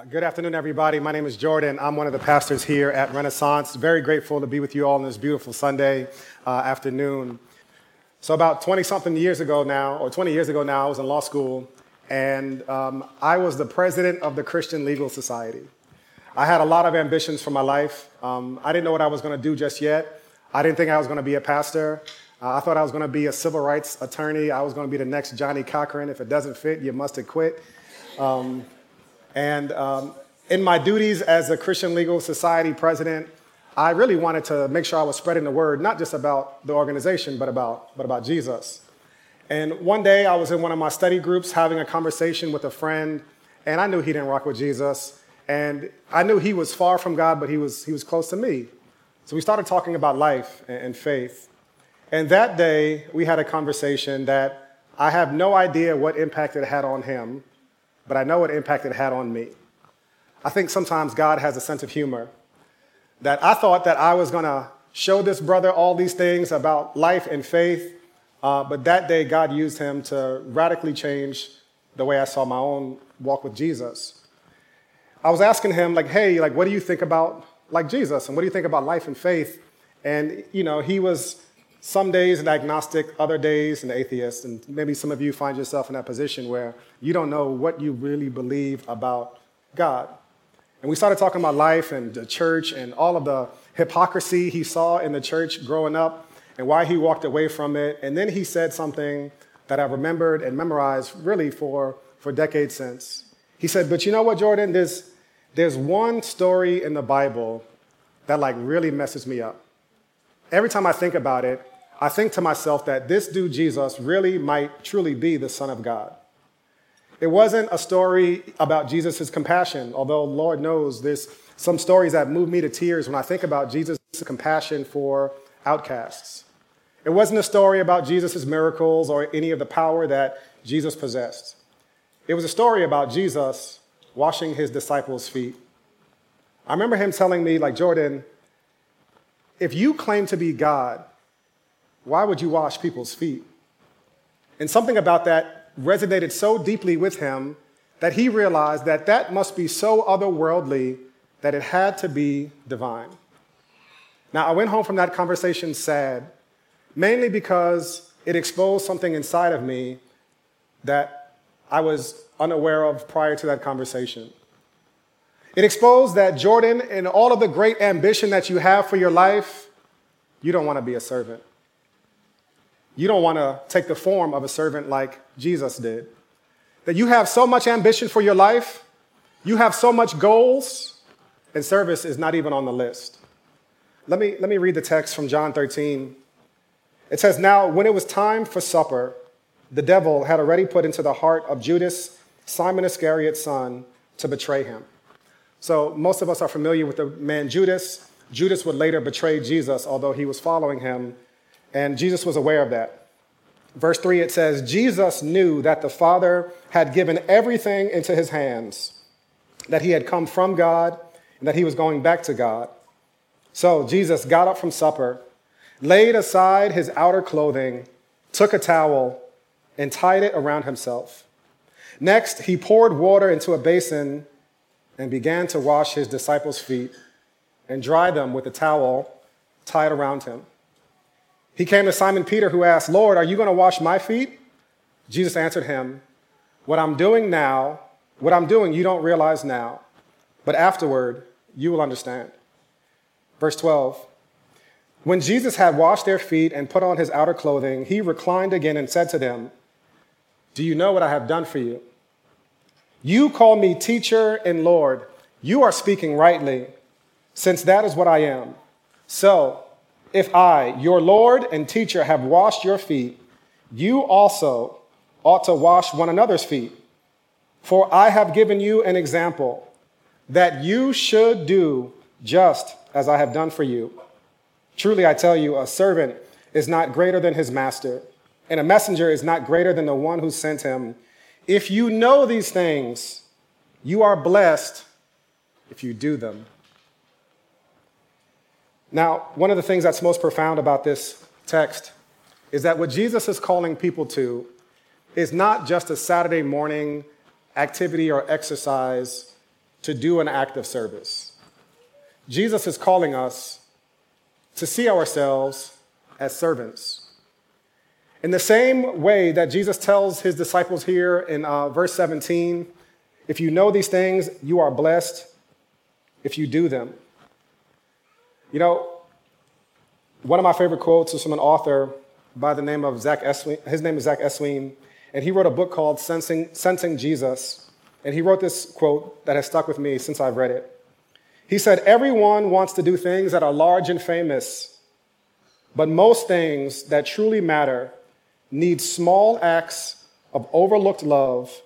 Uh, good afternoon, everybody. My name is Jordan. I'm one of the pastors here at Renaissance. Very grateful to be with you all on this beautiful Sunday uh, afternoon. So, about 20 something years ago now, or 20 years ago now, I was in law school, and um, I was the president of the Christian Legal Society. I had a lot of ambitions for my life. Um, I didn't know what I was going to do just yet. I didn't think I was going to be a pastor. Uh, I thought I was going to be a civil rights attorney. I was going to be the next Johnnie Cochran. If it doesn't fit, you must have quit. Um, and um, in my duties as a Christian Legal Society president, I really wanted to make sure I was spreading the word, not just about the organization, but about, but about Jesus. And one day I was in one of my study groups having a conversation with a friend, and I knew he didn't rock with Jesus. And I knew he was far from God, but he was, he was close to me. So we started talking about life and faith. And that day, we had a conversation that I have no idea what impact it had on him, but I know what impact it had on me. I think sometimes God has a sense of humor. That I thought that I was going to show this brother all these things about life and faith, uh, but that day God used him to radically change the way I saw my own walk with Jesus. I was asking him, like, hey, like, what do you think about like Jesus, and what do you think about life and faith? And you know, he was some days an agnostic, other days an atheist, and maybe some of you find yourself in that position where you don't know what you really believe about God. And we started talking about life and the church and all of the hypocrisy he saw in the church growing up and why he walked away from it. And then he said something that I've remembered and memorized really for, for decades since. He said, But you know what, Jordan? There's, there's one story in the Bible that like really messes me up. Every time I think about it, I think to myself that this dude Jesus really might truly be the Son of God. It wasn't a story about Jesus' compassion, although Lord knows there's some stories that move me to tears when I think about Jesus' compassion for outcasts. It wasn't a story about Jesus' miracles or any of the power that Jesus possessed. It was a story about Jesus washing his disciples' feet. I remember him telling me, like, Jordan, if you claim to be God, why would you wash people's feet? And something about that resonated so deeply with him that he realized that that must be so otherworldly that it had to be divine. Now, I went home from that conversation sad, mainly because it exposed something inside of me that I was unaware of prior to that conversation. It exposed that Jordan, in all of the great ambition that you have for your life, you don't want to be a servant. You don't want to take the form of a servant like Jesus did. That you have so much ambition for your life, you have so much goals, and service is not even on the list. Let me, let me read the text from John 13. It says, Now, when it was time for supper, the devil had already put into the heart of Judas, Simon Iscariot's son, to betray him. So, most of us are familiar with the man Judas. Judas would later betray Jesus, although he was following him and Jesus was aware of that. Verse 3, it says, Jesus knew that the Father had given everything into his hands, that he had come from God, and that he was going back to God. So Jesus got up from supper, laid aside his outer clothing, took a towel, and tied it around himself. Next, he poured water into a basin and began to wash his disciples' feet and dry them with a towel tied around him. He came to Simon Peter, who asked, Lord, are you going to wash my feet? Jesus answered him, What I'm doing now, what I'm doing, you don't realize now, but afterward, you will understand. Verse 12 When Jesus had washed their feet and put on his outer clothing, he reclined again and said to them, Do you know what I have done for you? You call me teacher and Lord. You are speaking rightly, since that is what I am. So, if I, your Lord and teacher, have washed your feet, you also ought to wash one another's feet. For I have given you an example that you should do just as I have done for you. Truly, I tell you, a servant is not greater than his master, and a messenger is not greater than the one who sent him. If you know these things, you are blessed if you do them. Now, one of the things that's most profound about this text is that what Jesus is calling people to is not just a Saturday morning activity or exercise to do an act of service. Jesus is calling us to see ourselves as servants. In the same way that Jesus tells his disciples here in uh, verse 17, if you know these things, you are blessed if you do them. You know, one of my favorite quotes is from an author by the name of Zack Eswine. His name is Zack Eswine, and he wrote a book called Sensing, Sensing Jesus. And he wrote this quote that has stuck with me since I've read it. He said, Everyone wants to do things that are large and famous, but most things that truly matter need small acts of overlooked love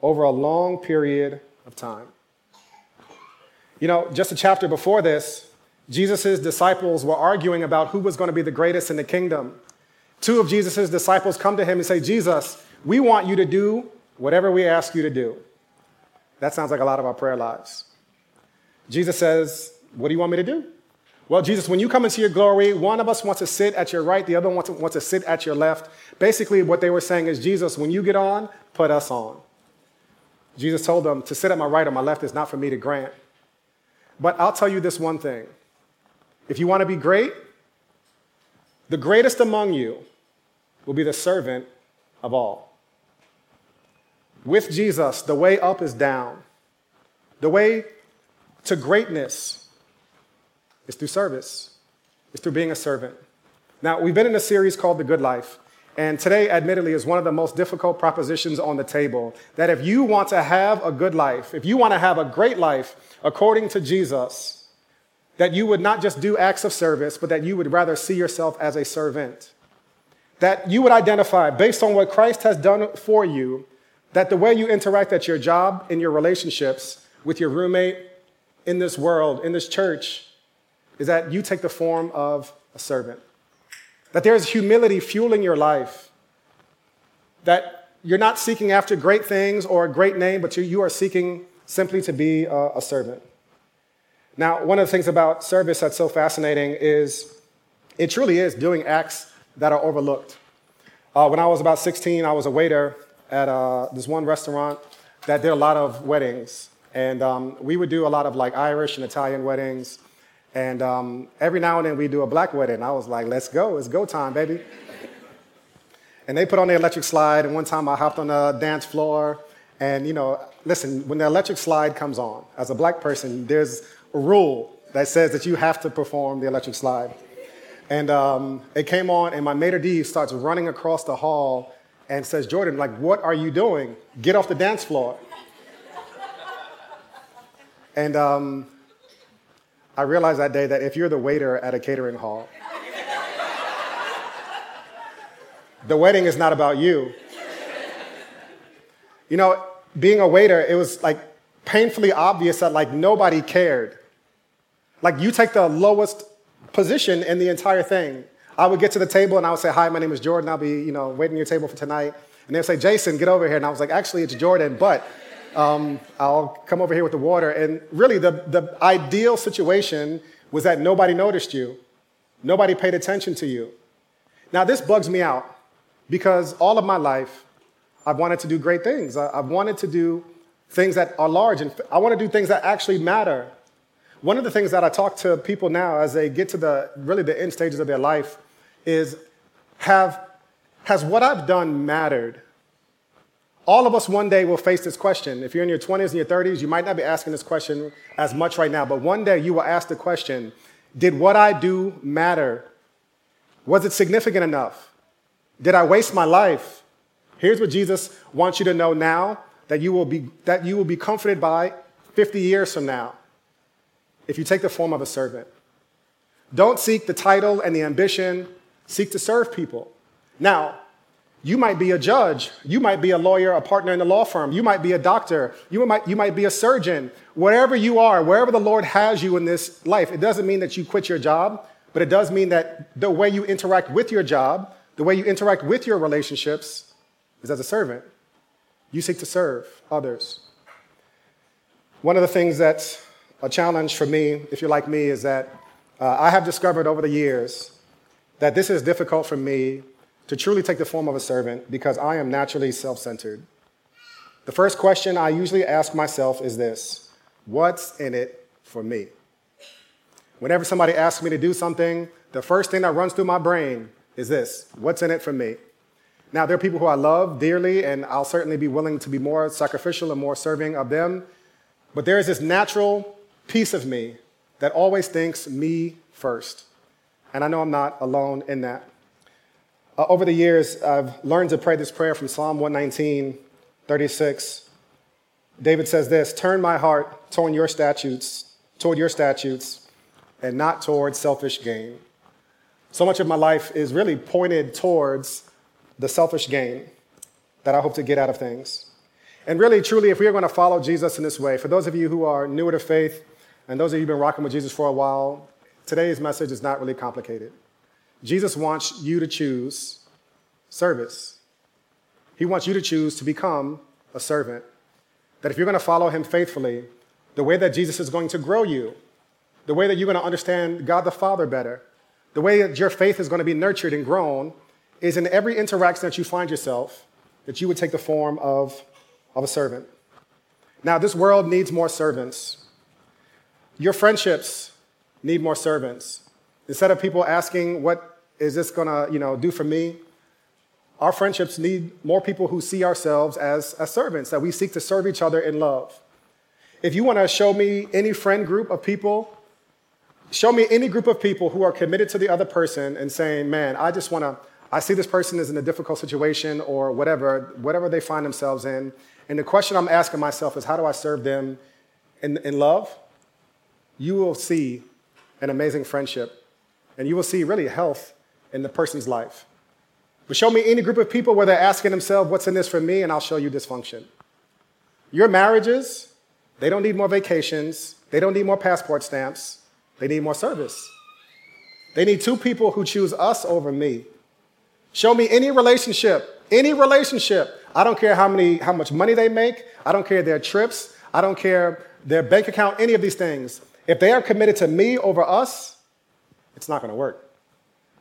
over a long period of time. You know, just a chapter before this, Jesus' disciples were arguing about who was going to be the greatest in the kingdom. Two of Jesus' disciples come to him and say, Jesus, we want you to do whatever we ask you to do. That sounds like a lot of our prayer lives. Jesus says, What do you want me to do? Well, Jesus, when you come into your glory, one of us wants to sit at your right, the other wants to, wants to sit at your left. Basically, what they were saying is, Jesus, when you get on, put us on. Jesus told them to sit at my right or my left is not for me to grant. But I'll tell you this one thing if you want to be great, the greatest among you will be the servant of all. With Jesus, the way up is down. The way to greatness is through service, it's through being a servant. Now, we've been in a series called The Good Life. And today, admittedly, is one of the most difficult propositions on the table. That if you want to have a good life, if you want to have a great life according to Jesus, that you would not just do acts of service, but that you would rather see yourself as a servant. That you would identify, based on what Christ has done for you, that the way you interact at your job, in your relationships, with your roommate, in this world, in this church, is that you take the form of a servant. That there is humility fueling your life. That you're not seeking after great things or a great name, but you are seeking simply to be a, servant. Now, one of the things about service that's so fascinating is it truly is doing acts that are overlooked. Uh, when I was about 16, I was a waiter at uh, this one restaurant that did a lot of weddings. And um, we would do a lot of like Irish and Italian weddings. And um, every now and then we do a black wedding. I was like, let's go, it's go time, baby. and they put on the electric slide. And one time I hopped on the dance floor. And, you know, listen, when the electric slide comes on, as a black person, there's rule that says that you have to perform the electric slide. And um, it came on, and my maitre d' starts running across the hall and says, Jordan, like, what are you doing? Get off the dance floor. and um, I realized that day that if you're the waiter at a catering hall, the wedding is not about you. You know, being a waiter, it was like painfully obvious that like nobody cared. Like you take the lowest position in the entire thing. I would get to the table and I would say, Hi, my name is Jordan. I'll be, you know, waiting your table for tonight. And they'd say, Jason, get over here. And I was like, actually, it's Jordan, but um, I'll come over here with the water. And really, the, the ideal situation was that nobody noticed you. Nobody paid attention to you. Now, this bugs me out because all of my life, I've wanted to do great things. I've wanted to do things that are large, and I want to do things that actually matter. One of the things that I talk to people now as they get to the really the end stages of their life is have has what I've done mattered? All of us one day will face this question. If you're in your 20s and your 30s, you might not be asking this question as much right now, but one day you will ask the question Did what I do matter? Was it significant enough? Did I waste my life? Here's what Jesus wants you to know now that you will be, that you will be comforted by 50 years from now if you take the form of a servant. Don't seek the title and the ambition, seek to serve people. Now, you might be a judge, you might be a lawyer, a partner in a law firm, you might be a doctor, you might, you might be a surgeon. Wherever you are, wherever the Lord has you in this life, it doesn't mean that you quit your job, but it does mean that the way you interact with your job, the way you interact with your relationships, is as a servant. You seek to serve others. One of the things that's a challenge for me, if you're like me, is that uh, I have discovered over the years that this is difficult for me to truly take the form of a servant because I am naturally self centered. The first question I usually ask myself is this What's in it for me? Whenever somebody asks me to do something, the first thing that runs through my brain is this What's in it for me? Now, there are people who I love dearly, and I'll certainly be willing to be more sacrificial and more serving of them. But there is this natural piece of me that always thinks me first. And I know I'm not alone in that. Uh, over the years, I've learned to pray this prayer from Psalm 119, 36. David says this Turn my heart toward your statutes, toward your statutes, and not toward selfish gain. So much of my life is really pointed towards the selfish gain that I hope to get out of things. And really, truly, if we are going to follow Jesus in this way, for those of you who are newer to faith, and those of you who've been rocking with Jesus for a while, today's message is not really complicated. Jesus wants you to choose service. He wants you to choose to become a servant. That if you're going to follow him faithfully, the way that Jesus is going to grow you, the way that you're going to understand God the Father better, the way that your faith is going to be nurtured and grown is in every interaction that you find yourself, that you would take the form of, of a servant. Now, this world needs more servants. Your friendships need more servants. Instead of people asking, what is this gonna you know, do for me? Our friendships need more people who see ourselves as, as servants, that we seek to serve each other in love. If you wanna show me any friend group of people, show me any group of people who are committed to the other person and saying, man, I just wanna I see this person is in a difficult situation or whatever, whatever they find themselves in. And the question I'm asking myself is, how do I serve them in, in love? You will see an amazing friendship, and you will see really health in the person's life. But show me any group of people where they're asking themselves, what's in this for me, and I'll show you dysfunction. Your marriages, they don't need more vacations, they don't need more passport stamps, they need more service. They need two people who choose us over me Show me any relationship, any relationship. I don't care how, many, how much money they make. I don't care their trips. I don't care their bank account, any of these things. If they are committed to me over us, it's not going to work.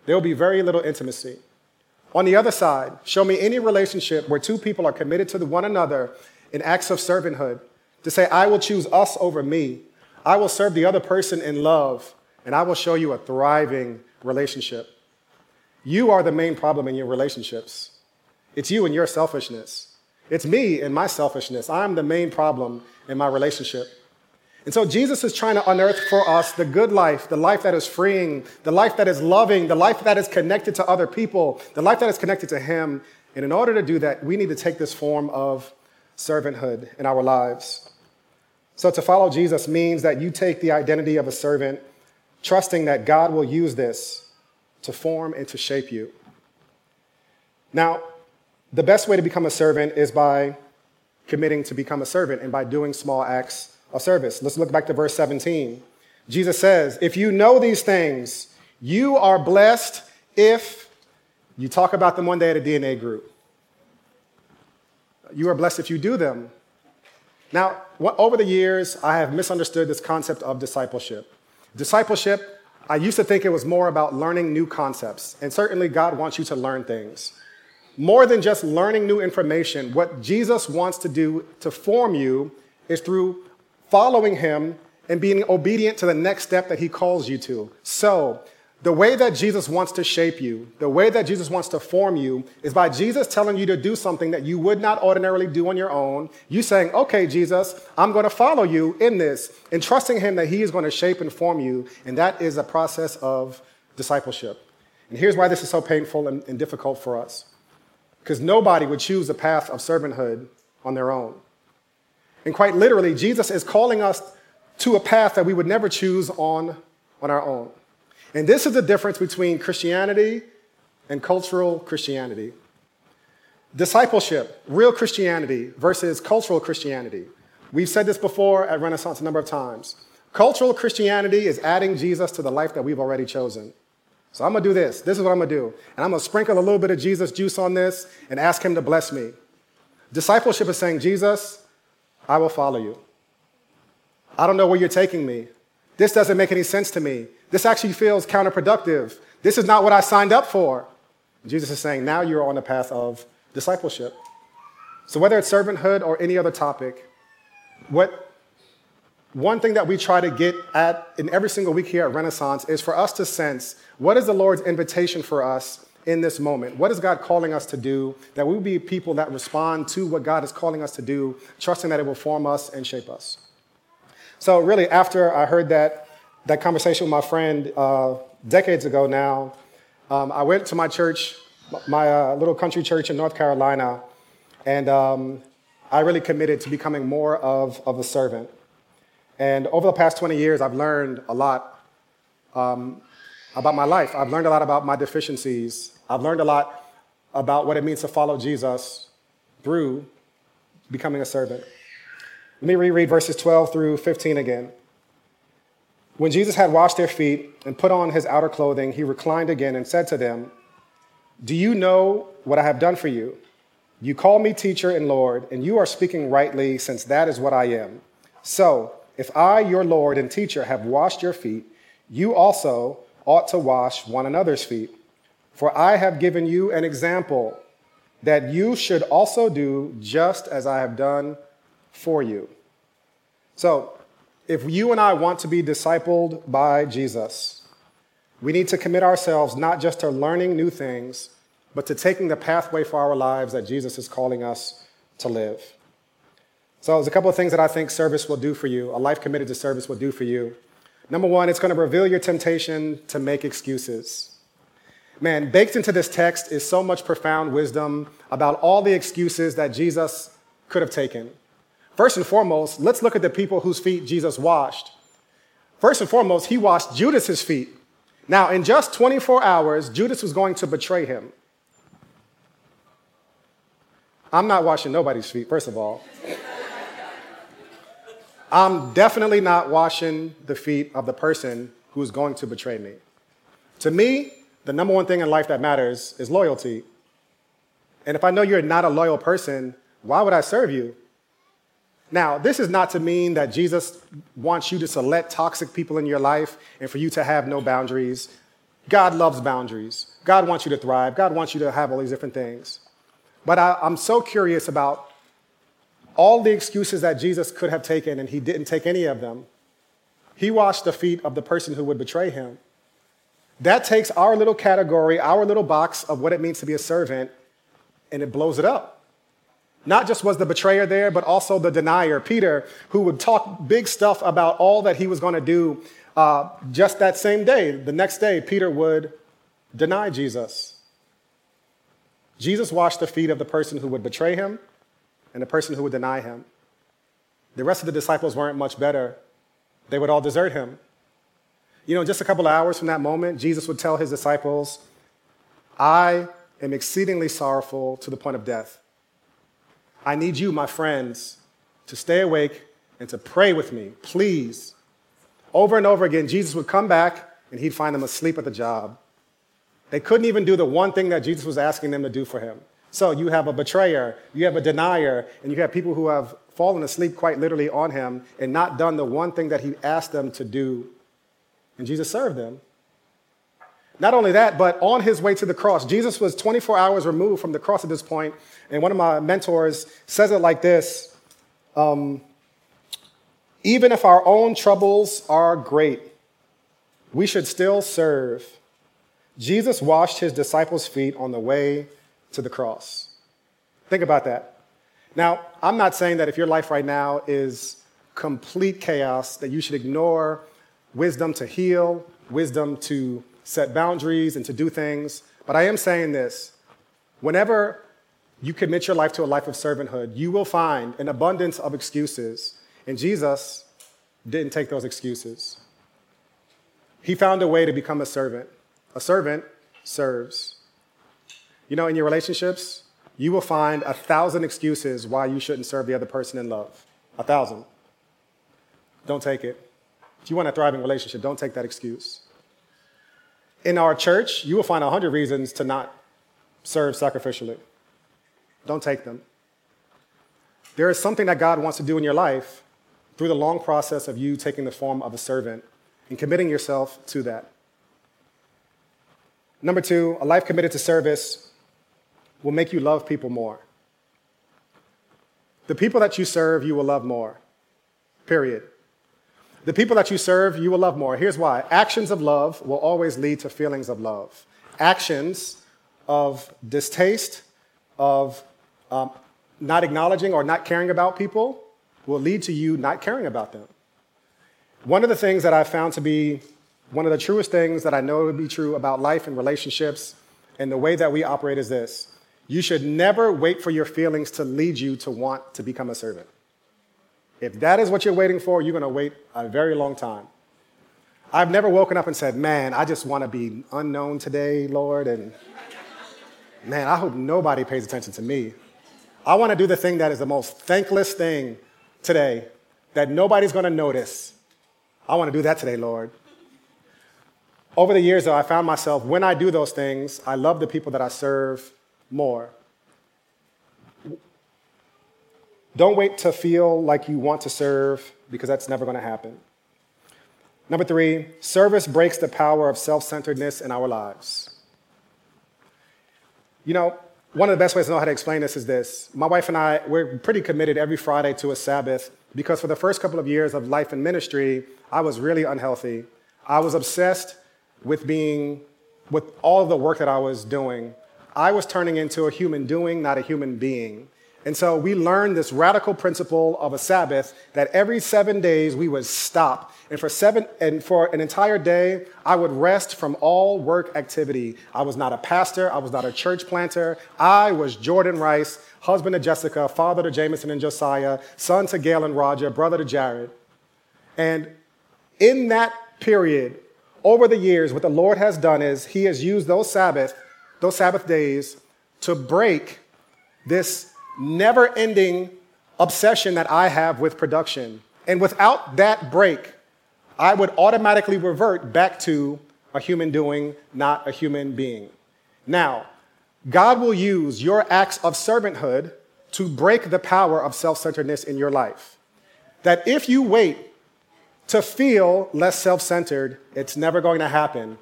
There will be very little intimacy. On the other side, show me any relationship where two people are committed to one another in acts of servanthood to say, I will choose us over me. I will serve the other person in love, and I will show you a thriving relationship. You are the main problem in your relationships. It's you and your selfishness. It's me and my selfishness. I'm the main problem in my relationship. And so Jesus is trying to unearth for us the good life, the life that is freeing, the life that is loving, the life that is connected to other people, the life that is connected to Him. And in order to do that, we need to take this form of servanthood in our lives. So to follow Jesus means that you take the identity of a servant, trusting that God will use this to form and to shape you. Now, the best way to become a servant is by committing to become a servant and by doing small acts of service. Let's look back to verse 17. Jesus says, If you know these things, you are blessed if you talk about them one day at a DNA group. You are blessed if you do them. Now, over the years, I have misunderstood this concept of discipleship. Discipleship I used to think it was more about learning new concepts, and certainly God wants you to learn things. More than just learning new information, what Jesus wants to do to form you is through following Him and being obedient to the next step that He calls you to. So, the way that Jesus wants to shape you, the way that Jesus wants to form you, is by Jesus telling you to do something that you would not ordinarily do on your own. You saying, okay, Jesus, I'm going to follow you in this, and trusting Him that He is going to shape and form you. And that is a process of discipleship. And here's why this is so painful and, and difficult for us because nobody would choose the path of servanthood on their own. And quite literally, Jesus is calling us to a path that we would never choose on, on our own. And this is the difference between Christianity and cultural Christianity. Discipleship, real Christianity versus cultural Christianity. We've said this before at Renaissance a number of times. Cultural Christianity is adding Jesus to the life that we've already chosen. So I'm gonna do this. This is what I'm gonna do. And I'm gonna sprinkle a little bit of Jesus juice on this and ask him to bless me. Discipleship is saying, Jesus, I will follow you. I don't know where you're taking me. This doesn't make any sense to me. This actually feels counterproductive. This is not what I signed up for. Jesus is saying, now you're on the path of discipleship. So, whether it's servanthood or any other topic, what one thing that we try to get at in every single week here at Renaissance is for us to sense what is the Lord's invitation for us in this moment? What is God calling us to do? That we will be people that respond to what God is calling us to do, trusting that it will form us and shape us. So, really, after I heard that, that conversation with my friend uh, decades ago now, um, I went to my church, my uh, little country church in North Carolina, and um, I really committed to becoming more of, of a servant. And over the past 20 years, I've learned a lot um, about my life. I've learned a lot about my deficiencies. I've learned a lot about what it means to follow Jesus through becoming a servant. Let me reread verses 12 through 15 again. When Jesus had washed their feet and put on his outer clothing, he reclined again and said to them, Do you know what I have done for you? You call me teacher and Lord, and you are speaking rightly, since that is what I am. So, if I, your Lord and teacher, have washed your feet, you also ought to wash one another's feet. For I have given you an example that you should also do just as I have done for you. So, if you and I want to be discipled by Jesus, we need to commit ourselves not just to learning new things, but to taking the pathway for our lives that Jesus is calling us to live. So, there's a couple of things that I think service will do for you, a life committed to service will do for you. Number one, it's going to reveal your temptation to make excuses. Man, baked into this text is so much profound wisdom about all the excuses that Jesus could have taken. First and foremost, let's look at the people whose feet Jesus washed. First and foremost, he washed Judas's feet. Now, in just 24 hours, Judas was going to betray him. I'm not washing nobody's feet, first of all. I'm definitely not washing the feet of the person who's going to betray me. To me, the number one thing in life that matters is loyalty. And if I know you're not a loyal person, why would I serve you? Now, this is not to mean that Jesus wants you to select toxic people in your life and for you to have no boundaries. God loves boundaries. God wants you to thrive. God wants you to have all these different things. But I, am so curious about all the excuses that Jesus could have taken, and he didn't take any of them. He washed the feet of the person who would betray him. That takes our little category, our little box of what it means to be a servant, and it blows it up. Not just was the betrayer there, but also the denier, Peter, who would talk big stuff about all that he was going to do uh, just that same day. The next day, Peter would deny Jesus. Jesus washed the feet of the person who would betray him and the person who would deny him. The rest of the disciples weren't much better. They would all desert him. You know, just a couple of hours from that moment, Jesus would tell his disciples, I am exceedingly sorrowful to the point of death. I need you, my friends, to stay awake and to pray with me, please. Over and over again, Jesus would come back and he'd find them asleep at the job. They couldn't even do the one thing that Jesus was asking them to do for him. So you have a betrayer, you have a denier, and you have people who have fallen asleep quite literally on him and not done the one thing that he asked them to do. And Jesus served them. Not only that, but on his way to the cross, Jesus was 24 hours removed from the cross at this point, and one of my mentors says it like this um, Even if our own troubles are great, we should still serve. Jesus washed his disciples' feet on the way to the cross. Think about that. Now, I'm not saying that if your life right now is complete chaos, that you should ignore wisdom to heal, wisdom to set boundaries and to do things. But I am saying this whenever you commit your life to a life of servanthood, you will find an abundance of excuses. And Jesus didn't take those excuses. He found a way to become a servant. A servant serves. You know, in your relationships, you will find a thousand excuses why you shouldn't serve the other person in love. A thousand. Don't take it. If you want a thriving relationship, don't take that excuse. In our church, you will find a hundred reasons to not serve sacrificially. Don't take them. There is something that God wants to do in your life through the long process of you taking the form of a servant and committing yourself to that. Number two, a life committed to service will make you love people more. The people that you serve, you will love more. Period. The people that you serve, you will love more. Here's why actions of love will always lead to feelings of love. Actions of distaste, of um, not acknowledging or not caring about people, will lead to you not caring about them. One of the things that I found to be one of the truest things that I know to be true about life and relationships and the way that we operate is this you should never wait for your feelings to lead you to want to become a servant. If that is what you're waiting for, you're going to wait a very long time. I've never woken up and said, Man, I just want to be unknown today, Lord, and man, I hope nobody pays attention to me. I want to do the thing that is the most thankless thing today that nobody's going to notice. I want to do that today, Lord. Over the years, though, I found myself, when I do those things, I love the people that I serve more. Don't wait to feel like you want to serve because that's never going to happen. Number three, service breaks the power of self centeredness in our lives. You know, one of the best ways to know how to explain this is this. My wife and I, we're pretty committed every Friday to a Sabbath because for the first couple of years of life and ministry, I was really unhealthy. I was obsessed with being, with all the work that I was doing. I was turning into a human doing, not a human being. And so we learned this radical principle of a Sabbath that every seven days we would stop. And for seven and for an entire day, I would rest from all work activity. I was not a pastor, I was not a church planter. I was Jordan Rice, husband to Jessica, father to Jameson and Josiah, son to Gail and Roger, brother to Jared. And in that period, over the years, what the Lord has done is He has used those Sabbath, those Sabbath days to break this never ending obsession that I have with production. And without that break, I would automatically revert back to a human doing, not a human being. Now, God will use your acts of servanthood to break the power of self centeredness in your life. That if you wait to feel less self centered, it's never going to happen.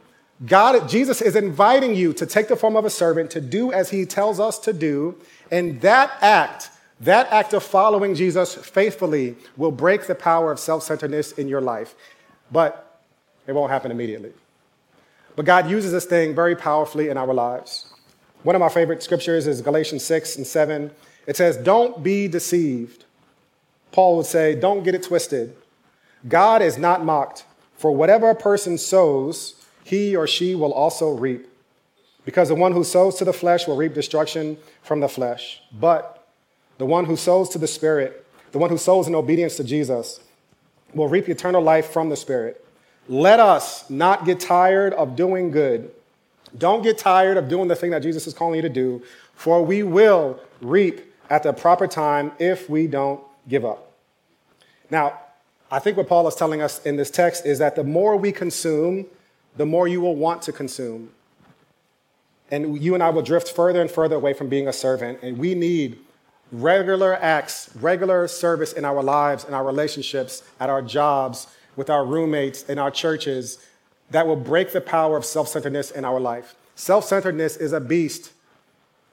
God, Jesus is inviting you to take the form of a servant, to do as he tells us to do, and that act, that act of following Jesus faithfully, will break the power of self centeredness in your life. But it won't happen immediately. But God uses this thing very powerfully in our lives. One of my favorite scriptures is Galatians 6 and 7. It says, Don't be deceived. Paul would say, Don't get it twisted. God is not mocked, for whatever a person sows, he or she will also reap. Because the one who sows to the flesh will reap destruction from the flesh. But the one who sows to the Spirit, the one who sows in obedience to Jesus, will reap eternal life from the Spirit. Let us not get tired of doing good. Don't get tired of doing the thing that Jesus is calling you to do, for we will reap at the proper time if we don't give up. Now, I think what Paul is telling us in this text is that the more we consume, the more you will want to consume. And you and I will drift further and further away from being a servant. And we need regular acts, regular service in our lives, in our relationships, at our jobs, with our roommates, in our churches, that will break the power of self centeredness in our life. Self centeredness is a beast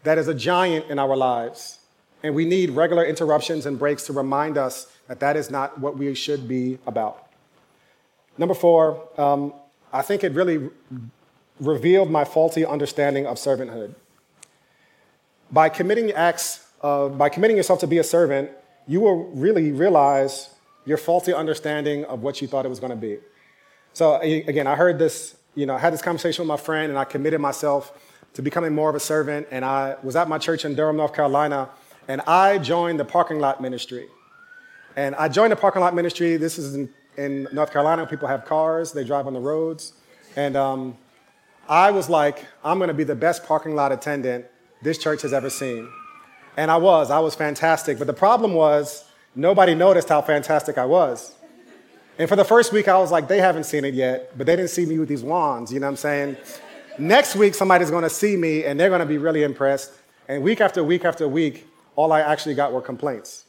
that is a giant in our lives. And we need regular interruptions and breaks to remind us that that is not what we should be about. Number four, um, I think it really revealed my faulty understanding of servanthood. By committing acts, uh, by committing yourself to be a servant, you will really realize your faulty understanding of what you thought it was going to be. So again, I heard this, you know, I had this conversation with my friend, and I committed myself to becoming more of a servant. And I was at my church in Durham, North Carolina, and I joined the parking lot ministry. And I joined the parking lot ministry. This is in, in North Carolina. People have cars, they drive on the roads. And um, I was like, I'm going to be the best parking lot attendant this church has ever seen. And I was. I was fantastic. But the problem was, nobody noticed how fantastic I was. And for the first week, I was like, they haven't seen it yet, but they didn't see me with these wands, you know what I'm saying? Next week, somebody's to see me and they're to be really impressed. And week after week after week, all I actually got were complaints.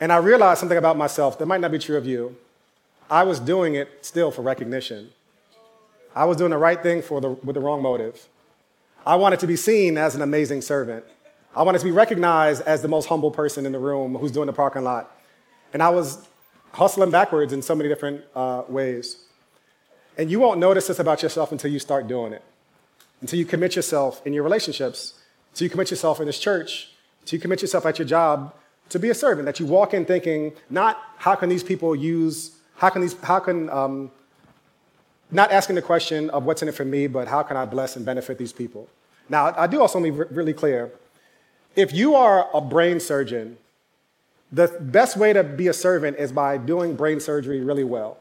And I realized something about myself that might not be true of you. I was doing it still for recognition. I was doing the right thing for the, with the wrong motive. I wanted to be seen as an amazing servant. I wanted to be recognized as the most humble person in the room who's doing the parking lot. And I was hustling backwards in so many different uh, ways. And you won't notice this about yourself until you start doing it, until you commit yourself in your relationships, until you commit yourself in this church, until you commit yourself at your job to be a servant, that you walk in thinking, not how can these people use, how can these, how can, um, not asking the question of what's in it for me, but how can I bless and benefit these people? Now, I do also want to be really clear. If you are a brain surgeon, the best way to be a servant is by doing brain surgery really well.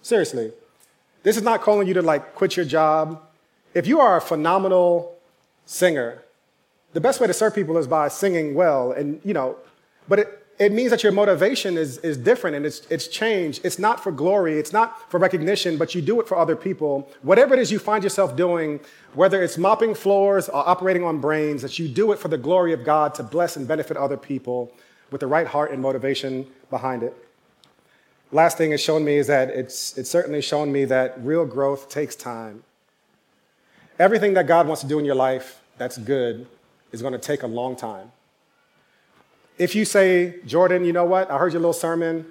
Seriously. This is not calling you to like quit your job. If you are a phenomenal singer, the best way to serve people is by singing well and, you know, but it, it means that your motivation is, is different and it's, it's changed. It's not for glory, it's not for recognition, but you do it for other people. Whatever it is you find yourself doing, whether it's mopping floors or operating on brains, that you do it for the glory of God to bless and benefit other people with the right heart and motivation behind it. Last thing it's shown me is that it's, it's certainly shown me that real growth takes time. Everything that God wants to do in your life that's good is going to take a long time. If you say, Jordan, you know what? I heard your little sermon.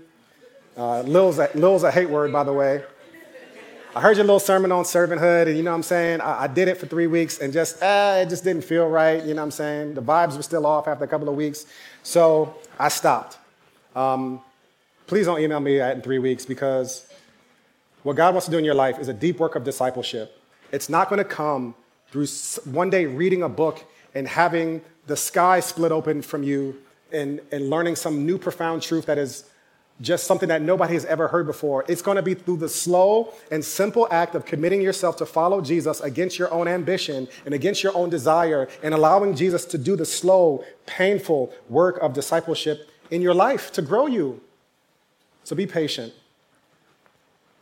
Uh, Lil's, a, Lil's a hate word, by the way. I heard your little sermon on servanthood, and you know what I'm saying? I, I did it for three weeks and just, eh, it just didn't feel right. You know what I'm saying? The vibes were still off after a couple of weeks. So I stopped. Um, please don't email me in three weeks because what God wants to do in your life is a deep work of discipleship. It's not going to come through one day reading a book and having the sky split open from you and, and learning some new profound truth that is just something that nobody has ever heard before. It's going to be through the slow and simple act of committing yourself to follow Jesus against your own ambition and against your own desire and allowing Jesus to do the slow, painful work of discipleship in your life to grow you. So be patient.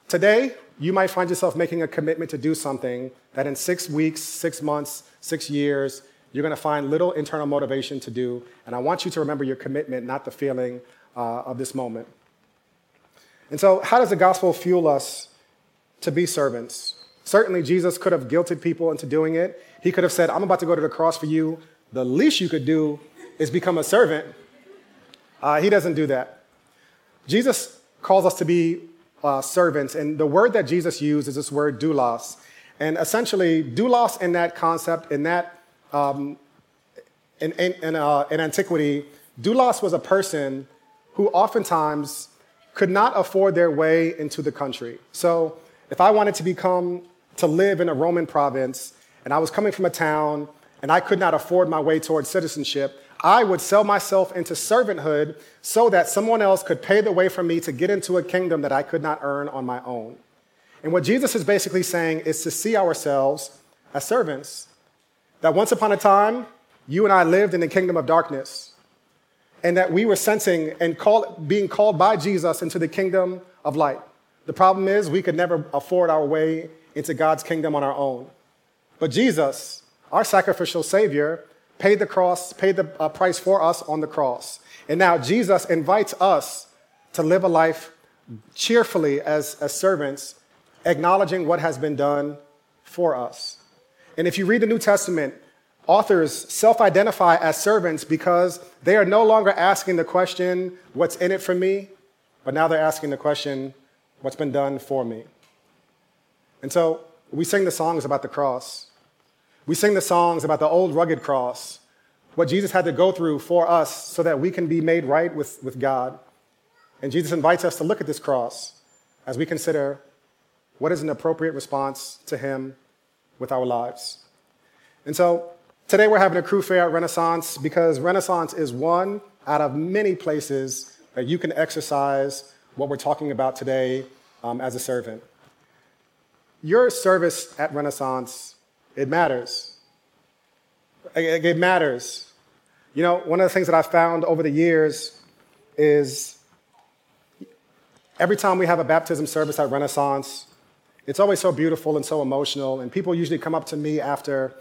Today, you might find yourself making a commitment to do something that in six weeks, six months, six years, you're going to find little internal motivation to do. And I want you to remember your commitment, not the feeling uh, of this moment. And so, how does the gospel fuel us to be servants? Certainly, Jesus could have guilted people into doing it. He could have said, I'm about to go to the cross for you. The least you could do is become a servant. Uh, he doesn't do that. Jesus calls us to be uh, servants, and the word that Jesus used is this word doulos. And essentially, doulos in that concept, in that um, in, in, in, uh, in antiquity, doulos was a person who oftentimes could not afford their way into the country. So if I wanted to become, to live in a Roman province, and I was coming from a town, and I could not afford my way towards citizenship, I would sell myself into servanthood so that someone else could pay the way for me to get into a kingdom that I could not earn on my own. And what Jesus is basically saying is to see ourselves as servants. That once upon a time, you and I lived in the kingdom of darkness and that we were sensing and being called by Jesus into the kingdom of light. The problem is we could never afford our way into God's kingdom on our own. But Jesus, our sacrificial Savior, paid the cross, paid the uh, price for us on the cross. And now Jesus invites us to live a life cheerfully as, as servants, acknowledging what has been done for us. And if you read the New Testament, Authors self identify as servants because they are no longer asking the question, What's in it for me? but now they're asking the question, What's been done for me? And so we sing the songs about the cross. We sing the songs about the old rugged cross, what Jesus had to go through for us so that we can be made right with, with God. And Jesus invites us to look at this cross as we consider what is an appropriate response to Him with our lives. And so Today we're having a crew fair at Renaissance because Renaissance is one out of many places that you can exercise what we're talking about today um, as a servant. Your service at Renaissance, it matters. It, matters. You know, one of the things that I've found over the years is every time we have a baptism service at Renaissance, it's always so beautiful and so emotional, and people usually come up to me after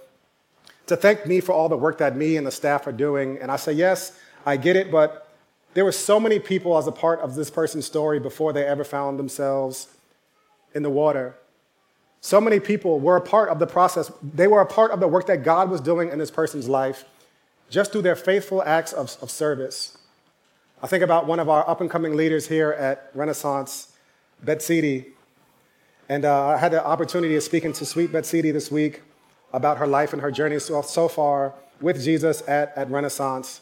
to thank me for all the work that me and the staff are doing. And I say, yes, I get it, but there were so many people as a part of this person's story before they ever found themselves in the water. So many people were a part of the process. They were a part of the work that God was doing in this person's life just through their faithful acts of, of service. I think about one of our up and coming leaders here at Renaissance, Betsy. And uh, I had the opportunity of speaking to sweet Betsy this week about her life and her journey so, so far with Jesus at, at Renaissance.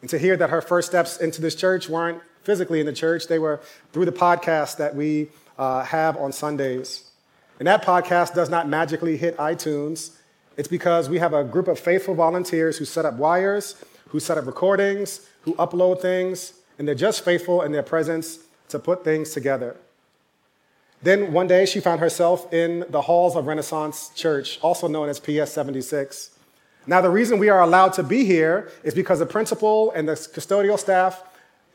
And to hear that her first steps into this church weren't physically in the church, they were through the podcast that we uh, have on Sundays. And that podcast does not magically hit iTunes. It's because we have a group of faithful volunteers who set up wires, who set up recordings, who upload things, and they're just faithful in their presence to put things together. Then one day she found herself in the halls of Renaissance Church, also known as PS 76. Now, the reason we are allowed to be here is because the principal and the custodial staff,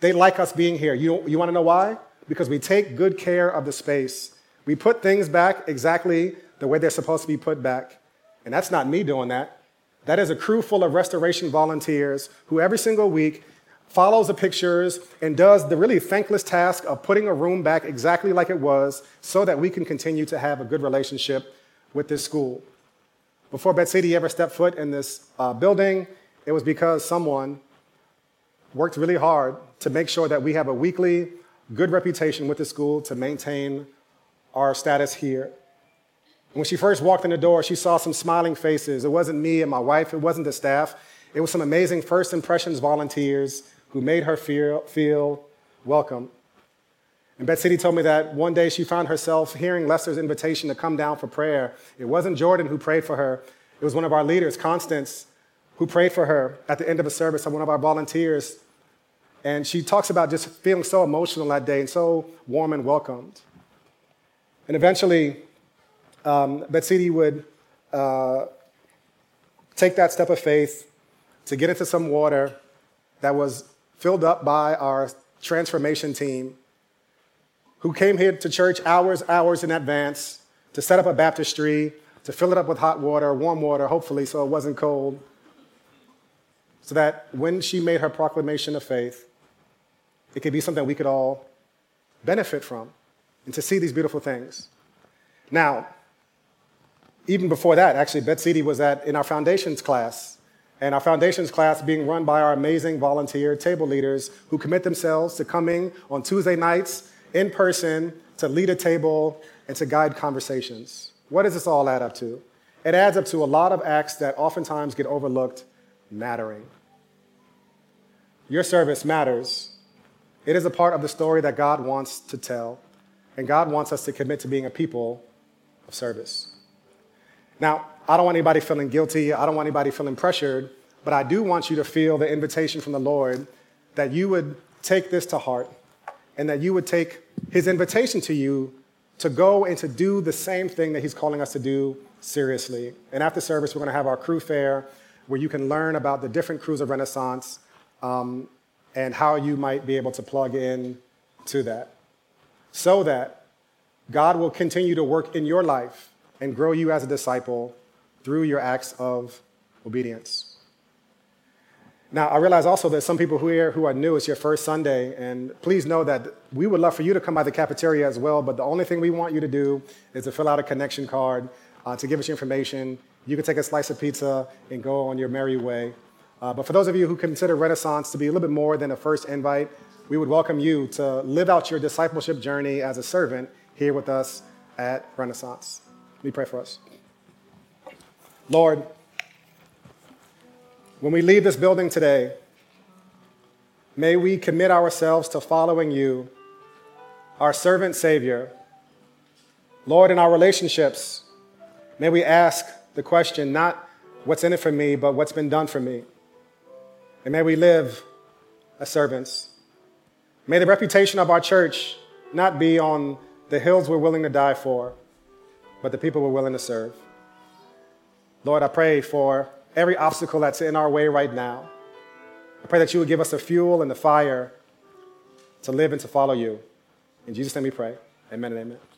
they like us being here. You, you want to know why? Because we take good care of the space. We put things back exactly the way they're supposed to be put back. And that's not me doing that. That is a crew full of restoration volunteers who every single week follows the pictures and does the really thankless task of putting a room back exactly like it was so that we can continue to have a good relationship with this school. Before Betsy ever stepped foot in this uh, building, it was because someone worked really hard to make sure that we have a weekly good reputation with the school to maintain our status here. When she first walked in the door, she saw some smiling faces. It wasn't me and my wife, it wasn't the staff. It was some amazing first impressions volunteers who made her feel, feel welcome. And Betsy told me that one day she found herself hearing Lester's invitation to come down for prayer. It wasn't Jordan who prayed for her, it was one of our leaders, Constance, who prayed for her at the end of a service, of one of our volunteers. And she talks about just feeling so emotional that day and so warm and welcomed. And eventually, um, Betsy would uh, take that step of faith to get into some water that was filled up by our transformation team who came here to church hours, hours in advance to set up a baptistry, to fill it up with hot water, warm water, hopefully, so it wasn't cold. So that when she made her proclamation of faith, it could be something we could all benefit from and to see these beautiful things. Now, even before that, actually, Betsy was at in our foundations class, and our foundations class being run by our amazing volunteer table leaders who commit themselves to coming on Tuesday nights in person to lead a table and to guide conversations. What does this all add up to? It adds up to a lot of acts that oftentimes get overlooked mattering. Your service matters. It is a part of the story that God wants to tell, and God wants us to commit to being a people of service. Now, I don't want anybody feeling guilty, I don't want anybody feeling pressured, but I do want you to feel the invitation from the Lord that you would take this to heart and that you would take his invitation to you to go and to do the same thing that he's calling us to do seriously. And after service, we're going to have our crew fair where you can learn about the different crews of Renaissance um, and how you might be able to plug in to that so that God will continue to work in your life and grow you as a disciple through your acts of obedience. Now, I realize also that some people who are here who are new, it's your first Sunday, and please know that we would love for you to come by the cafeteria as well, but the only thing we want you to do is to fill out a connection card uh, to give us your information. You can take a slice of pizza and go on your merry way. Uh, but for those of you who consider Renaissance to be a little bit more than a first invite, we would welcome you to live out your discipleship journey as a servant here with us at Renaissance. Let me pray for us. Lord, when we leave this building today, may we commit ourselves to following you, our servant Savior. Lord, in our relationships, may we ask the question not what's in it for me, but what's been done for me. And may we live as servants. May the reputation of our church not be on the hills we're willing to die for, but the people we're willing to serve. Lord, I pray for every obstacle that's in our way right now. I pray that you would give us the fuel and the fire to live and to follow you. In Jesus' name we pray. Amen and amen.